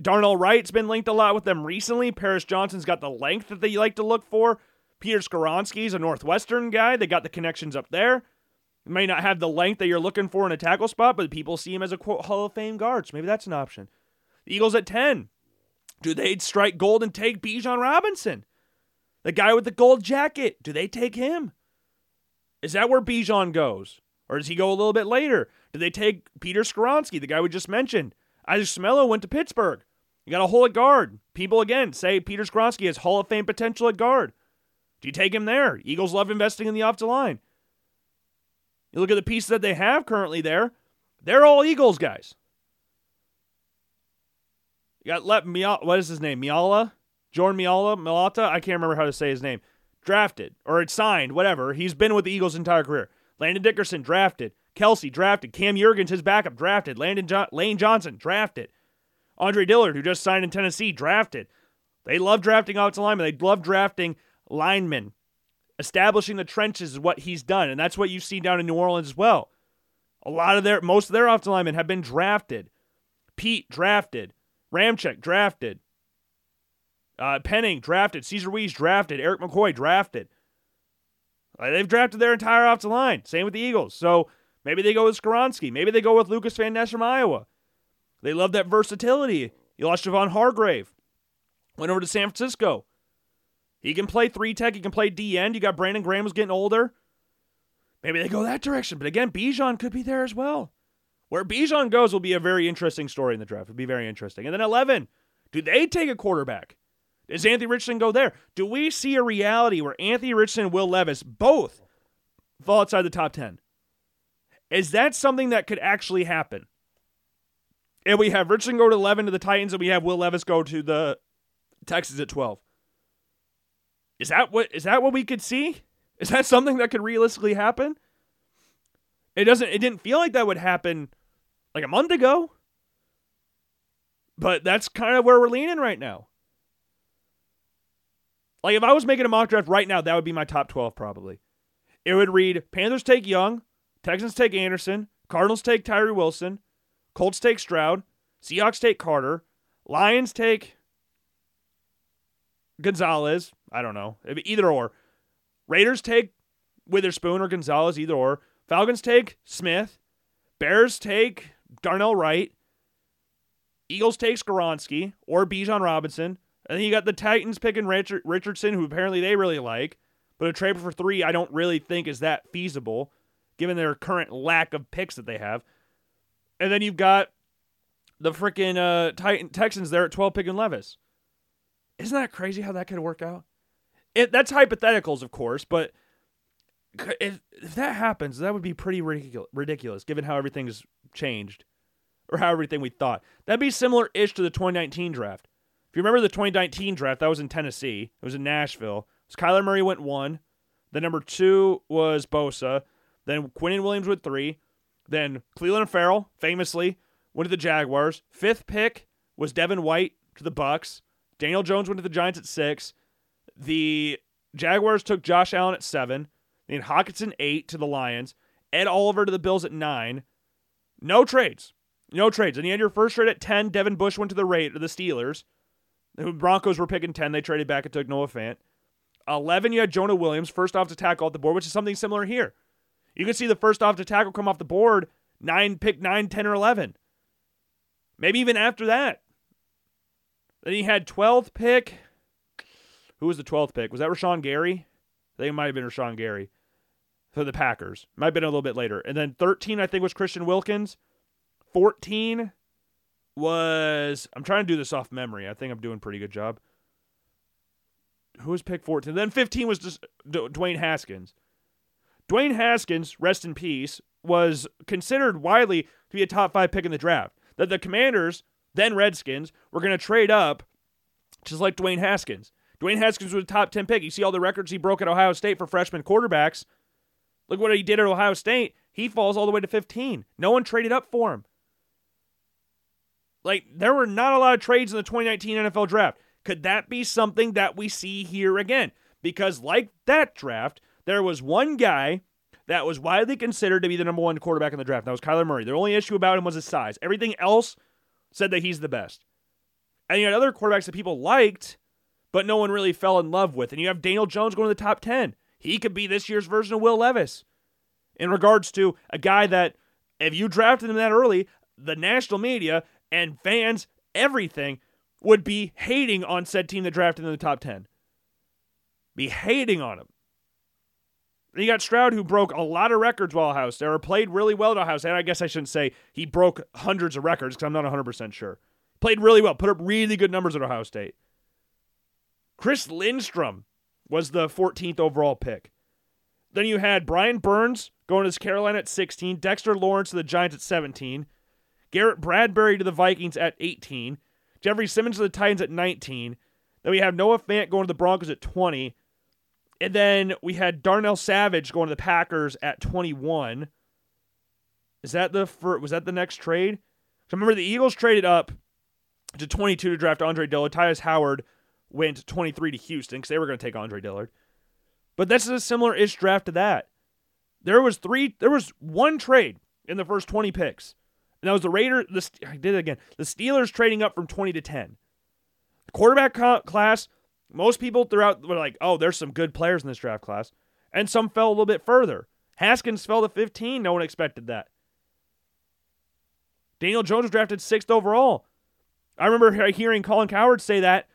A: Darnell Wright's been linked a lot with them recently. Paris Johnson's got the length that they like to look for. Peter Skoronski's a Northwestern guy. They got the connections up there. He may not have the length that you're looking for in a tackle spot, but people see him as a quote Hall of Fame guard. So maybe that's an option. The Eagles at 10. Do they strike gold and take Bijan Robinson? The guy with the gold jacket, do they take him? Is that where Bijan goes? Or does he go a little bit later? Do they take Peter Skoronski, the guy we just mentioned? Isaac Seumalo went to Pittsburgh. You got a hole at guard. People again say Peter Skoronski has Hall of Fame potential at guard. Do you take him there? Eagles love investing in the offensive line. You look at the pieces that they have currently there, they're all Eagles guys. You got Let Miala, what is his name? Miala? Jordan Miala? Milata? I can't remember how to say his name. Drafted, or it's signed, whatever. He's been with the Eagles' entire career. Landon Dickerson, drafted. Kelce, drafted. Cam Jurgens, his backup, drafted. Landon jo- Lane Johnson, drafted. Andre Dillard, who just signed in Tennessee, drafted. They love drafting offensive linemen. They love drafting linemen. Establishing the trenches is what he's done, and that's what you see down in New Orleans as well. A lot of their, most of their offensive linemen have been drafted. Pete drafted. Ramczyk drafted. Uh, Penning drafted. Cesar Ruiz drafted. Erik McCoy drafted. Uh, they've drafted their entire offensive line. Same with the Eagles. So maybe they go with Skoronski. Maybe they go with Lukas Van Ness from Iowa. They love that versatility. You lost Javon Hargrave. Went over to San Francisco. He can play three tech. He can play D end. You got Brandon Graham was getting older. Maybe they go that direction. But again, Bijan could be there as well. Where Bijan goes will be a very interesting story in the draft. It'll be very interesting. And then 11, do they take a quarterback? Does Anthony Richardson go there? Do we see a reality where Anthony Richardson and Will Levis both fall outside the top 10? Is that something that could actually happen? And we have Richardson go to 11 to the Titans, and we have Will Levis go to the Texans at 12. Is that what is that what we could see? Is that something that could realistically happen? It doesn't it didn't feel like that would happen like a month ago. But that's kind of where we're leaning right now. Like if I was making a mock draft right now, that would be my top 12 probably. It would read Panthers take Young, Texans take Anderson, Cardinals take Tyree Wilson, Colts take Stroud, Seahawks take Carter, Lions take Gonzalez. I don't know. Either or. Raiders take Witherspoon or Gonzalez, either or. Falcons take Smith. Bears take Darnell Wright. Eagles take Skoronski or Bijan Robinson. And then you got the Titans picking Richard, Richardson, who apparently they really like. But a trade for three, I don't really think is that feasible, given their current lack of picks that they have. And then you've got the freaking uh, Titan Texans there at 12 picking Levis. Isn't that crazy how that could work out? It, that's hypotheticals, of course, but if, if that happens, that would be pretty ridiculous, ridiculous given how everything's changed or how everything we thought. That'd be similar ish to the 2019 draft. If you remember the 2019 draft, that was in Tennessee, it was in Nashville. So Kyler Murray went one. Then number two was Bosa. Then Quinnen Williams went three. Then Clelin Ferrell, famously, went to the Jaguars. Fifth pick was Devin White to the Bucks. Daniel Jones went to the Giants at six. The Jaguars took Josh Allen at seven. Then Hockenson eight to the Lions. Ed Oliver to the Bills at nine. No trades. No trades. And you had your first trade at 10. Devin Bush went to the to the Steelers. The Broncos were picking 10. They traded back and took Noah Fant. 11, you had Jonah Williams, first off to tackle off the board, which is something similar here. You can see the first off to tackle come off the board, nine, pick 9, 10, or 11. Maybe even after that. Then he had 12th pick. Who was the 12th pick? Was that Rashan Gary? I think it might have been Rashan Gary for the Packers. Might have been a little bit later. And then 13, I think, was Christian Wilkins. 14 was, I'm trying to do this off memory. I think I'm doing pretty good job. Who was pick 14? Then 15 was just Dwayne Haskins. Dwayne Haskins, rest in peace, was considered widely to be a top five pick in the draft. That the Commanders, then Redskins, were going to trade up just like Dwayne Haskins. Dwayne Haskins was a top 10 pick. You see all the records he broke at Ohio State for freshman quarterbacks. Look what he did at Ohio State. He falls all the way to 15. No one traded up for him. Like, there were not a lot of trades in the 2019 NFL draft. Could that be something that we see here again? Because, like that draft, there was one guy that was widely considered to be the number one quarterback in the draft. That was Kyler Murray. The only issue about him was his size. Everything else said that he's the best. And you had other quarterbacks that people liked, but no one really fell in love with. And you have Daniel Jones going to the top 10. He could be this year's version of Will Levis in regards to a guy that, if you drafted him that early, the national media and fans, everything, would be hating on said team that drafted in the top 10. Be hating on him. And you got Stroud, who broke a lot of records while State, or played really well at Ohio State. I guess I shouldn't say he broke hundreds of records because I'm not 100% sure. Played really well, put up really good numbers at Ohio State. Chris Lindstrom was the 14th overall pick. Then you had Brian Burns going to Carolina at 16, Dexter Lawrence to the Giants at 17, Garrett Bradbury to the Vikings at 18, Jeffrey Simmons to the Titans at 19. Then we have Noah Fant going to the Broncos at 20. And then we had Darnell Savage going to the Packers at 21. Is that the was that the next trade? So remember the Eagles traded up to 22 to draft Andre Dillard. Tytus Howard went 23 to Houston because they were going to take Andre Dillard. But this is a similar ish draft to that. There was three. There was one trade in the first 20 picks, and that was the Raiders. The I did it again. The Steelers trading up from 20 to 10. The quarterback class most people throughout were like, oh, there's some good players in this draft class. And some fell a little bit further. Haskins fell to 15. No one expected that. Daniel Jones was drafted sixth overall. I remember hearing Colin Cowherd say that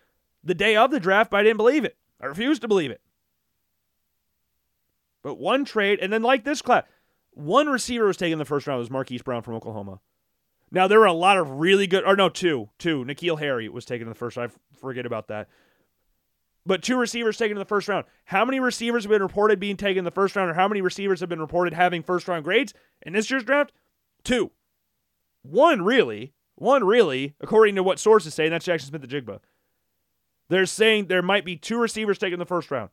A: the day of the draft, but I didn't believe it. I refused to believe it. But one trade, and then like this class, one receiver was taken in the first round It was Marquise Brown from Oklahoma. Now there were a lot of really good, or no, two, two. N'Keal Harry was taken in the first. I forget about that but two receivers taken in the first round. How many receivers have been reported being taken in the first round, or how many receivers have been reported having first round grades in this year's draft? Two. One, really. One, really, according to what sources say, and that's Jackson Smith-Njigba. They're saying there might be two receivers taken in the first round.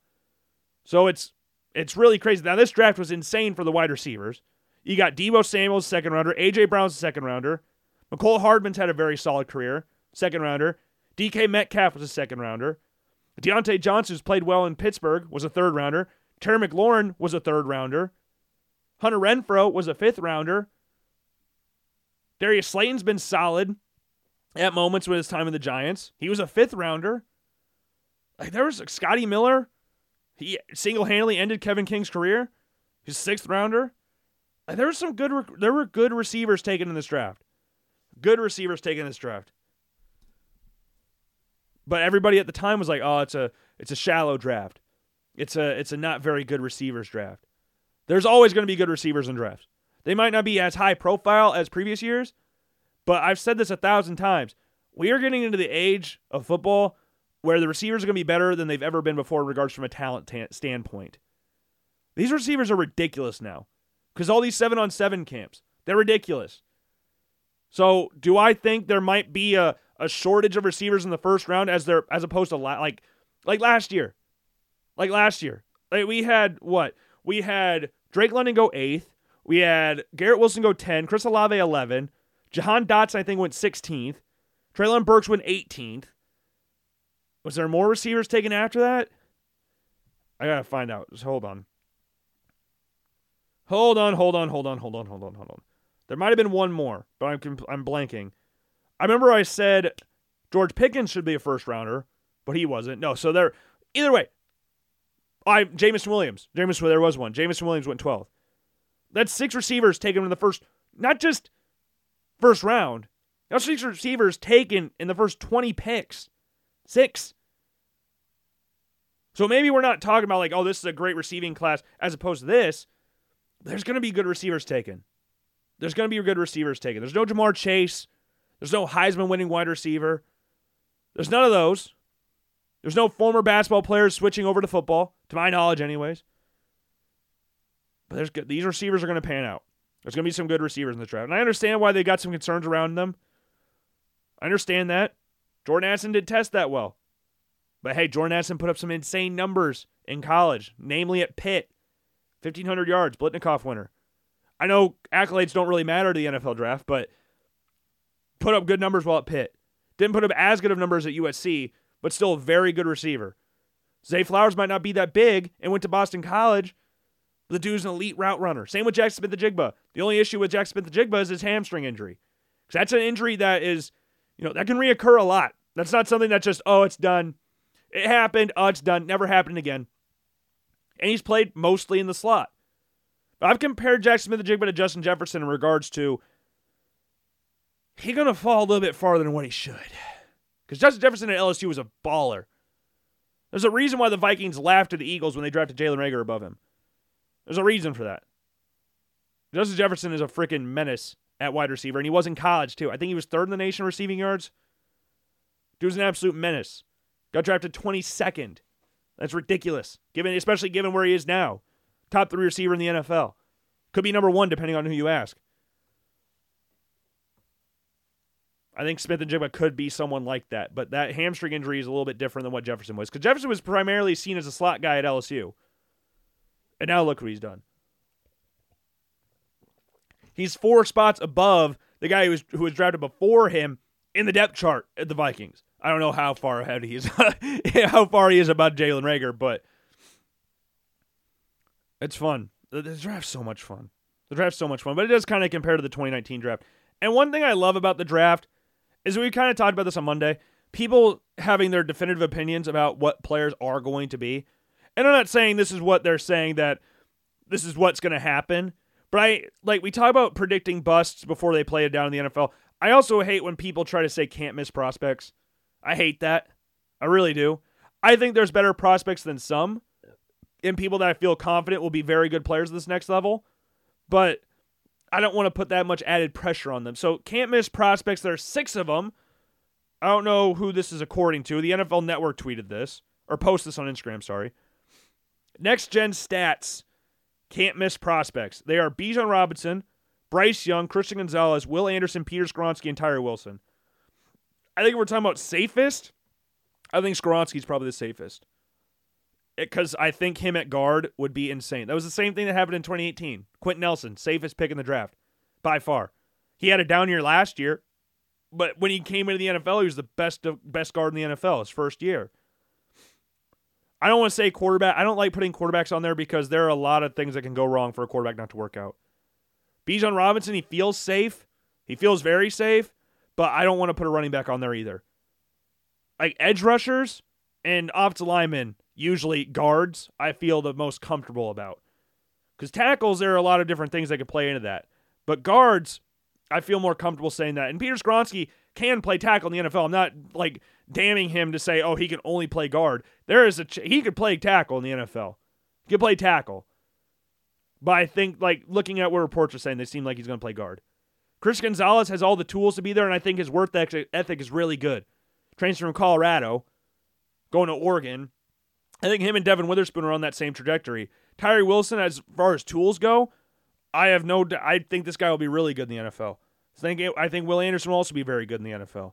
A: So it's it's really crazy. Now, this draft was insane for the wide receivers. You got Deebo Samuels, second rounder. A.J. Brown's second rounder. Mecole Hardman's had a very solid career, second rounder. DK Metcalf was a second rounder. Diontae Johnson, who's played well in Pittsburgh, was a third rounder. Terry McLaurin was a third rounder. Hunter Renfrow was a fifth rounder. Darius Slayton's been solid at moments with his time in the Giants. He was a fifth rounder. Like there was Scotty Miller. He single handedly ended Kevin King's career. His sixth rounder. There were some good. There were good receivers taken in this draft. Good receivers taken in this draft. But everybody at the time was like, "Oh, it's a it's a shallow draft. It's a it's a not very good receivers draft." There's always going to be good receivers in drafts. They might not be as high profile as previous years, but I've said this a thousand times. We are getting into the age of football where the receivers are going to be better than they've ever been before in regards from a talent t- standpoint. These receivers are ridiculous now because all these seven on seven camps, they're ridiculous. So, do I think there might be a, a shortage of receivers in the first round as there as opposed to la- like like last year. Like last year. Like we had what? We had Drake London go 8th. We had Garrett Wilson go 10, Chris Olave 11, Jahan Dotson I think went 16th. Treylon Burks went 18th. Was there more receivers taken after that? I gotta find out. Just hold on. Hold on, hold on, hold on, hold on, hold on, hold on. There might have been one more, but I'm I'm blanking. I remember I said George Pickens should be a first rounder, but he wasn't. No, so there. Either way, I Jameson Williams. Jameson, there was one. Jameson Williams went 12th. That's six receivers taken in the first, not just first round. That's six receivers taken in the first 20 picks. Six. So maybe we're not talking about like, oh, this is a great receiving class as opposed to this. There's going to be good receivers taken. There's going to be good receivers taken. There's no Ja'Marr Chase. There's no Heisman winning wide receiver. There's none of those. There's no former basketball players switching over to football, to my knowledge, anyways. But there's good, these receivers are going to pan out. There's going to be some good receivers in the draft. And I understand why they got some concerns around them. I understand that. Jordan Addison did test that well. But hey, Jordan Addison put up some insane numbers in college, namely at Pitt 1,500 yards, Biletnikoff winner. I know accolades don't really matter to the NFL draft, but put up good numbers while at Pitt. Didn't put up as good of numbers at USC, but still a very good receiver. Zay Flowers might not be that big and went to Boston College. But the dude's an elite route runner. Same with Jack Smith-Njigba. The only issue with Jack Smith-Njigba is his hamstring injury. Because that's an injury that is, you know, that can reoccur a lot. That's not something that just, oh, it's done. It happened. Oh, it's done. Never happened again. And he's played mostly in the slot. But I've compared Jack Smith the Jigba to Justin Jefferson in regards to he's going to fall a little bit farther than what he should. Because Justin Jefferson at LSU was a baller. There's a reason why the Vikings laughed at the Eagles when they drafted Jalen Reagor above him. There's a reason for that. Justin Jefferson is a freaking menace at wide receiver, and he was in college too. I think he was third in the nation receiving yards. Dude's an absolute menace. Got drafted 22nd. That's ridiculous, given especially given where he is now. Top three receiver in the NFL. Could be number one depending on who you ask. I think Smith-Njigba could be someone like that, but that hamstring injury is a little bit different than what Jefferson was. Because Jefferson was primarily seen as a slot guy at LSU. And now look what he's done. He's four spots above the guy who was who was drafted before him in the depth chart at the Vikings. I don't know how far ahead he is, how far he is about Jalen Reagor, but it's fun. The, the draft's so much fun. The draft's so much fun, but it does kind of compare to the 2019 draft. And one thing I love about the draft is we kind of talked about this on Monday. People having their definitive opinions about what players are going to be. And I'm not saying this is what they're saying that this is what's going to happen, but I like we talk about predicting busts before they play it down in the NFL. I also hate when people try to say can't miss prospects. I hate that. I really do. I think there's better prospects than some and people that I feel confident will be very good players at this next level, but I don't want to put that much added pressure on them. So can't miss prospects. There are six of them. I don't know who this is according to. The NFL Network tweeted this or posted this on Instagram. Sorry. Next gen stats can't miss prospects. They are Bijan Robinson, Bryce Young, Christian Gonzalez, Will Anderson, Peter Skoronski, and Tyree Wilson. I think we're talking about safest. I think Skoronski's probably the safest eh, because I think him at guard would be insane. That was the same thing that happened in 2018. Quenton Nelson, safest pick in the draft by far. He had a down year last year, but when he came into the NFL, he was the best best guard in the NFL his first year. I don't want to say quarterback. I don't like putting quarterbacks on there because there are a lot of things that can go wrong for a quarterback not to work out. Bijan Robinson, he feels safe. He feels very safe, but I don't want to put a running back on there either. Like edge rushers and offensive linemen, usually guards, I feel the most comfortable about. Because tackles, there are a lot of different things that could play into that. But guards, I feel more comfortable saying that. And Peter Skoronski can play tackle in the NFL. I'm not like damning him to say, oh, he can only play guard. There is a ch- he could play tackle in the NFL. He could play tackle. But I think like looking at what reports are saying, they seem like he's going to play guard. Chris Gonzalez has all the tools to be there, and I think his work ethic is really good. Trains from Colorado, going to Oregon. I think him and Devon Witherspoon are on that same trajectory. Tyree Wilson, as far as tools go, I have no. I think this guy will be really good in the NFL. I think I think Will Anderson will also be very good in the NFL.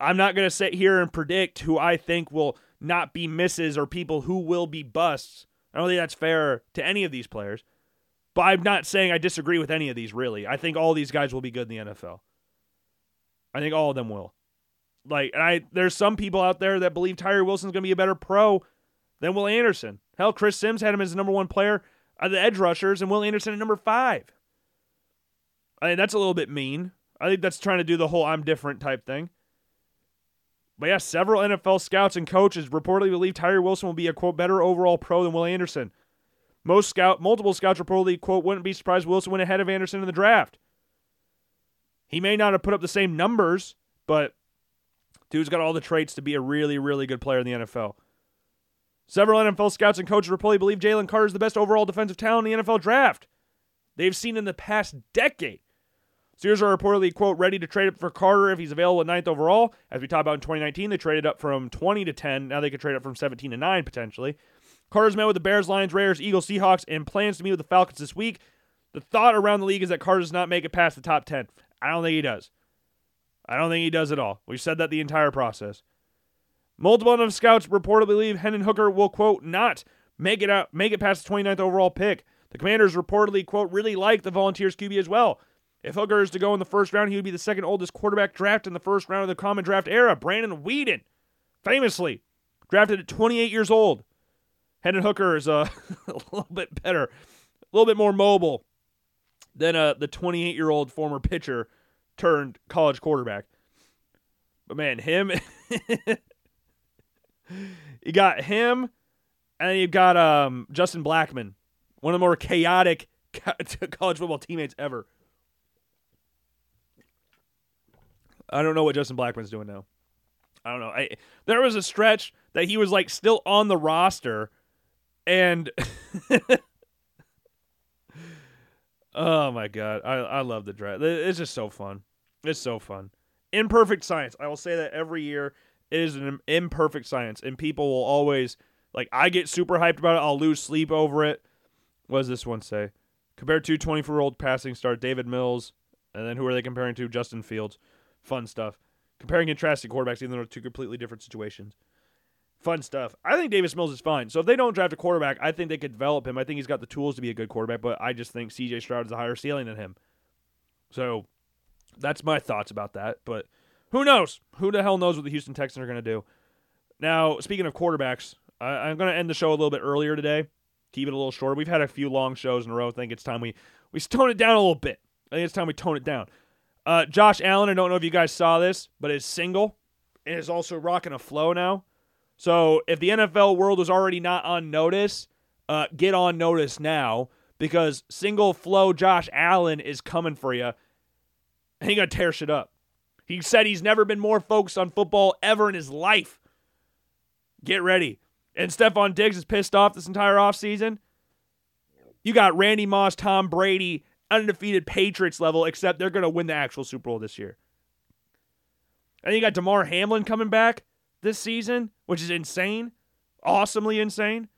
A: I'm not going to sit here and predict who I think will not be misses or people who will be busts. I don't think that's fair to any of these players. But I'm not saying I disagree with any of these, really. I think all these guys will be good in the NFL. I think all of them will. Like, I there's some people out there that believe Tyree Wilson's going to be a better pro than Will Anderson. Hell, Chris Sims had him as the number one player of the edge rushers, and Will Anderson at number five. I mean, that's a little bit mean. I think that's trying to do the whole "I'm different" type thing. But yeah, several NFL scouts and coaches reportedly believe Tyree Wilson will be a quote better overall pro than Will Anderson. Most scout, multiple scouts reportedly quote wouldn't be surprised Wilson went ahead of Anderson in the draft. He may not have put up the same numbers, but dude's got all the traits to be a really, really good player in the NFL. Several NFL scouts and coaches reportedly believe Jalen Carter is the best overall defensive talent in the NFL draft they've seen in the past decade. Steelers are reportedly, quote, ready to trade up for Carter if he's available at ninth overall. As we talked about in 2019, they traded up from 20 to 10. Now they could trade up from 17 to 9 potentially. Carter's met with the Bears, Lions, Raiders, Eagles, Seahawks, and plans to meet with the Falcons this week. The thought around the league is that Carter does not make it past the top 10. I don't think he does. I don't think he does at all. We've said that the entire process. Multiple of scouts reportedly believe Hendon Hooker will, quote, not make it out, make it past the 29th overall pick. The commanders reportedly, quote, really like the Volunteers QB as well. If Hooker is to go in the first round, he would be the second oldest quarterback drafted in the first round of the common draft era. Brandon Weeden, famously, drafted at 28 years old. Hendon Hooker is uh, a little bit better, a little bit more mobile than uh, the 28 year old former pitcher turned college quarterback. But man, him, you got him, and you've got um, Justin Blackmon, one of the more chaotic college football teammates ever. I don't know what Justin Blackmon's doing now. I don't know. I, there was a stretch that he was like still on the roster, and oh my god, I I love the draft. It's just so fun. It's so fun. Imperfect science. I will say that every year it is an imperfect science, and people will always like. I get super hyped about it. I'll lose sleep over it. What does this one say? Compared to 24 year old passing star Davis Mills, and then who are they comparing to? Justin Fields. Fun stuff. Comparing and contrasting quarterbacks, even though they're two completely different situations. Fun stuff. I think Davis Mills is fine. So if they don't draft a quarterback, I think they could develop him. I think he's got the tools to be a good quarterback, but I just think CJ Stroud is a higher ceiling than him. So that's my thoughts about that. But who knows? Who the hell knows what the Houston Texans are going to do? Now, speaking of quarterbacks, I, am going to end the show a little bit earlier today. Keep it a little shorter. We've had a few long shows in a row. I think it's time we we tone it down a little bit. I think it's time we tone it down. Uh, Josh Allen, I don't know if you guys saw this, but is single and is also rocking a flow now. So if the NFL world was already not on notice, uh, get on notice now because single flow Josh Allen is coming for you. And he gonna tear shit up. He said he's never been more focused on football ever in his life. Get ready. And Stefon Diggs is pissed off this entire offseason. You got Randy Moss, Tom Brady, undefeated Patriots level, except they're to win the actual Super Bowl this year. And you got Damar Hamlin coming back this season, which is insane, awesomely insane.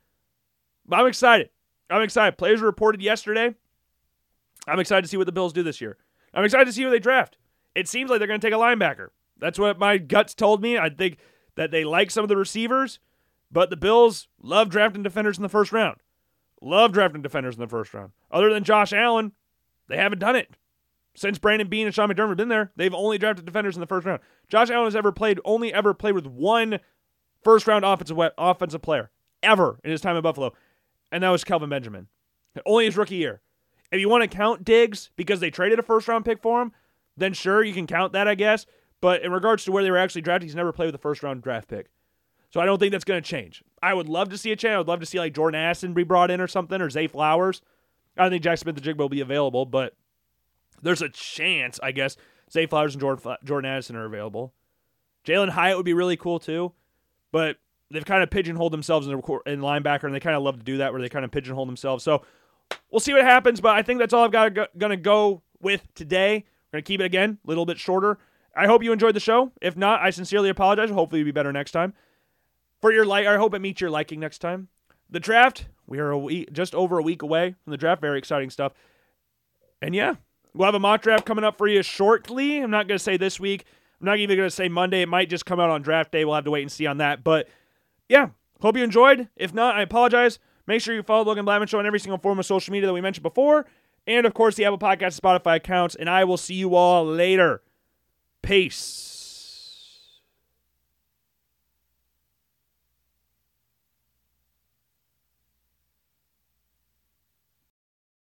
A: But I'm excited. I'm excited. Players reported yesterday. I'm excited to see what the Bills do this year. I'm excited to see who they draft. It seems like they're going to take a linebacker. That's what my guts told me. I think that they like some of the receivers, but the Bills love drafting defenders in the first round. Love drafting defenders in the first round. Other than Josh Allen, they haven't done it. Since Brandon Beane and Sean McDermott have been there, they've only drafted defenders in the first round. Josh Allen has ever played, only ever played with one first round offensive offensive player ever in his time in Buffalo, and that was Kelvin Benjamin. Only his rookie year. If you want to count Diggs because they traded a first round pick for him, then sure, you can count that, I guess. But in regards to where they were actually drafted, he's never played with a first round draft pick. So I don't think that's going to change. I would love to see a change. I would love to see like Jordan Addison be brought in or something, or Zay Flowers. I don't think Jack Smith-Njigba will be available, but there's a chance, I guess, Zay Flowers and Jordan, Jordan Addison are available. Jalin Hyatt would be really cool too, but they've kind of pigeonholed themselves in, the, in linebacker, and they kind of love to do that where they kind of pigeonhole themselves. So we'll see what happens, but I think that's all I've got going to go with today. We're going to keep it again a little bit shorter. I hope you enjoyed the show. If not, I sincerely apologize. Hopefully, it'll be better next time. For your like, I hope it meets your liking next time. The draft, we are a week, just over a week away from the draft. Very exciting stuff. And yeah, we'll have a mock draft coming up for you shortly. I'm not going to say this week. I'm not even going to say Monday. It might just come out on draft day. We'll have to wait and see on that. But yeah, hope you enjoyed. If not, I apologize. Make sure you follow Logan Blackman Show on every single form of social media that we mentioned before. And of course, the Apple Podcast Spotify accounts. And I will see you all later. Peace.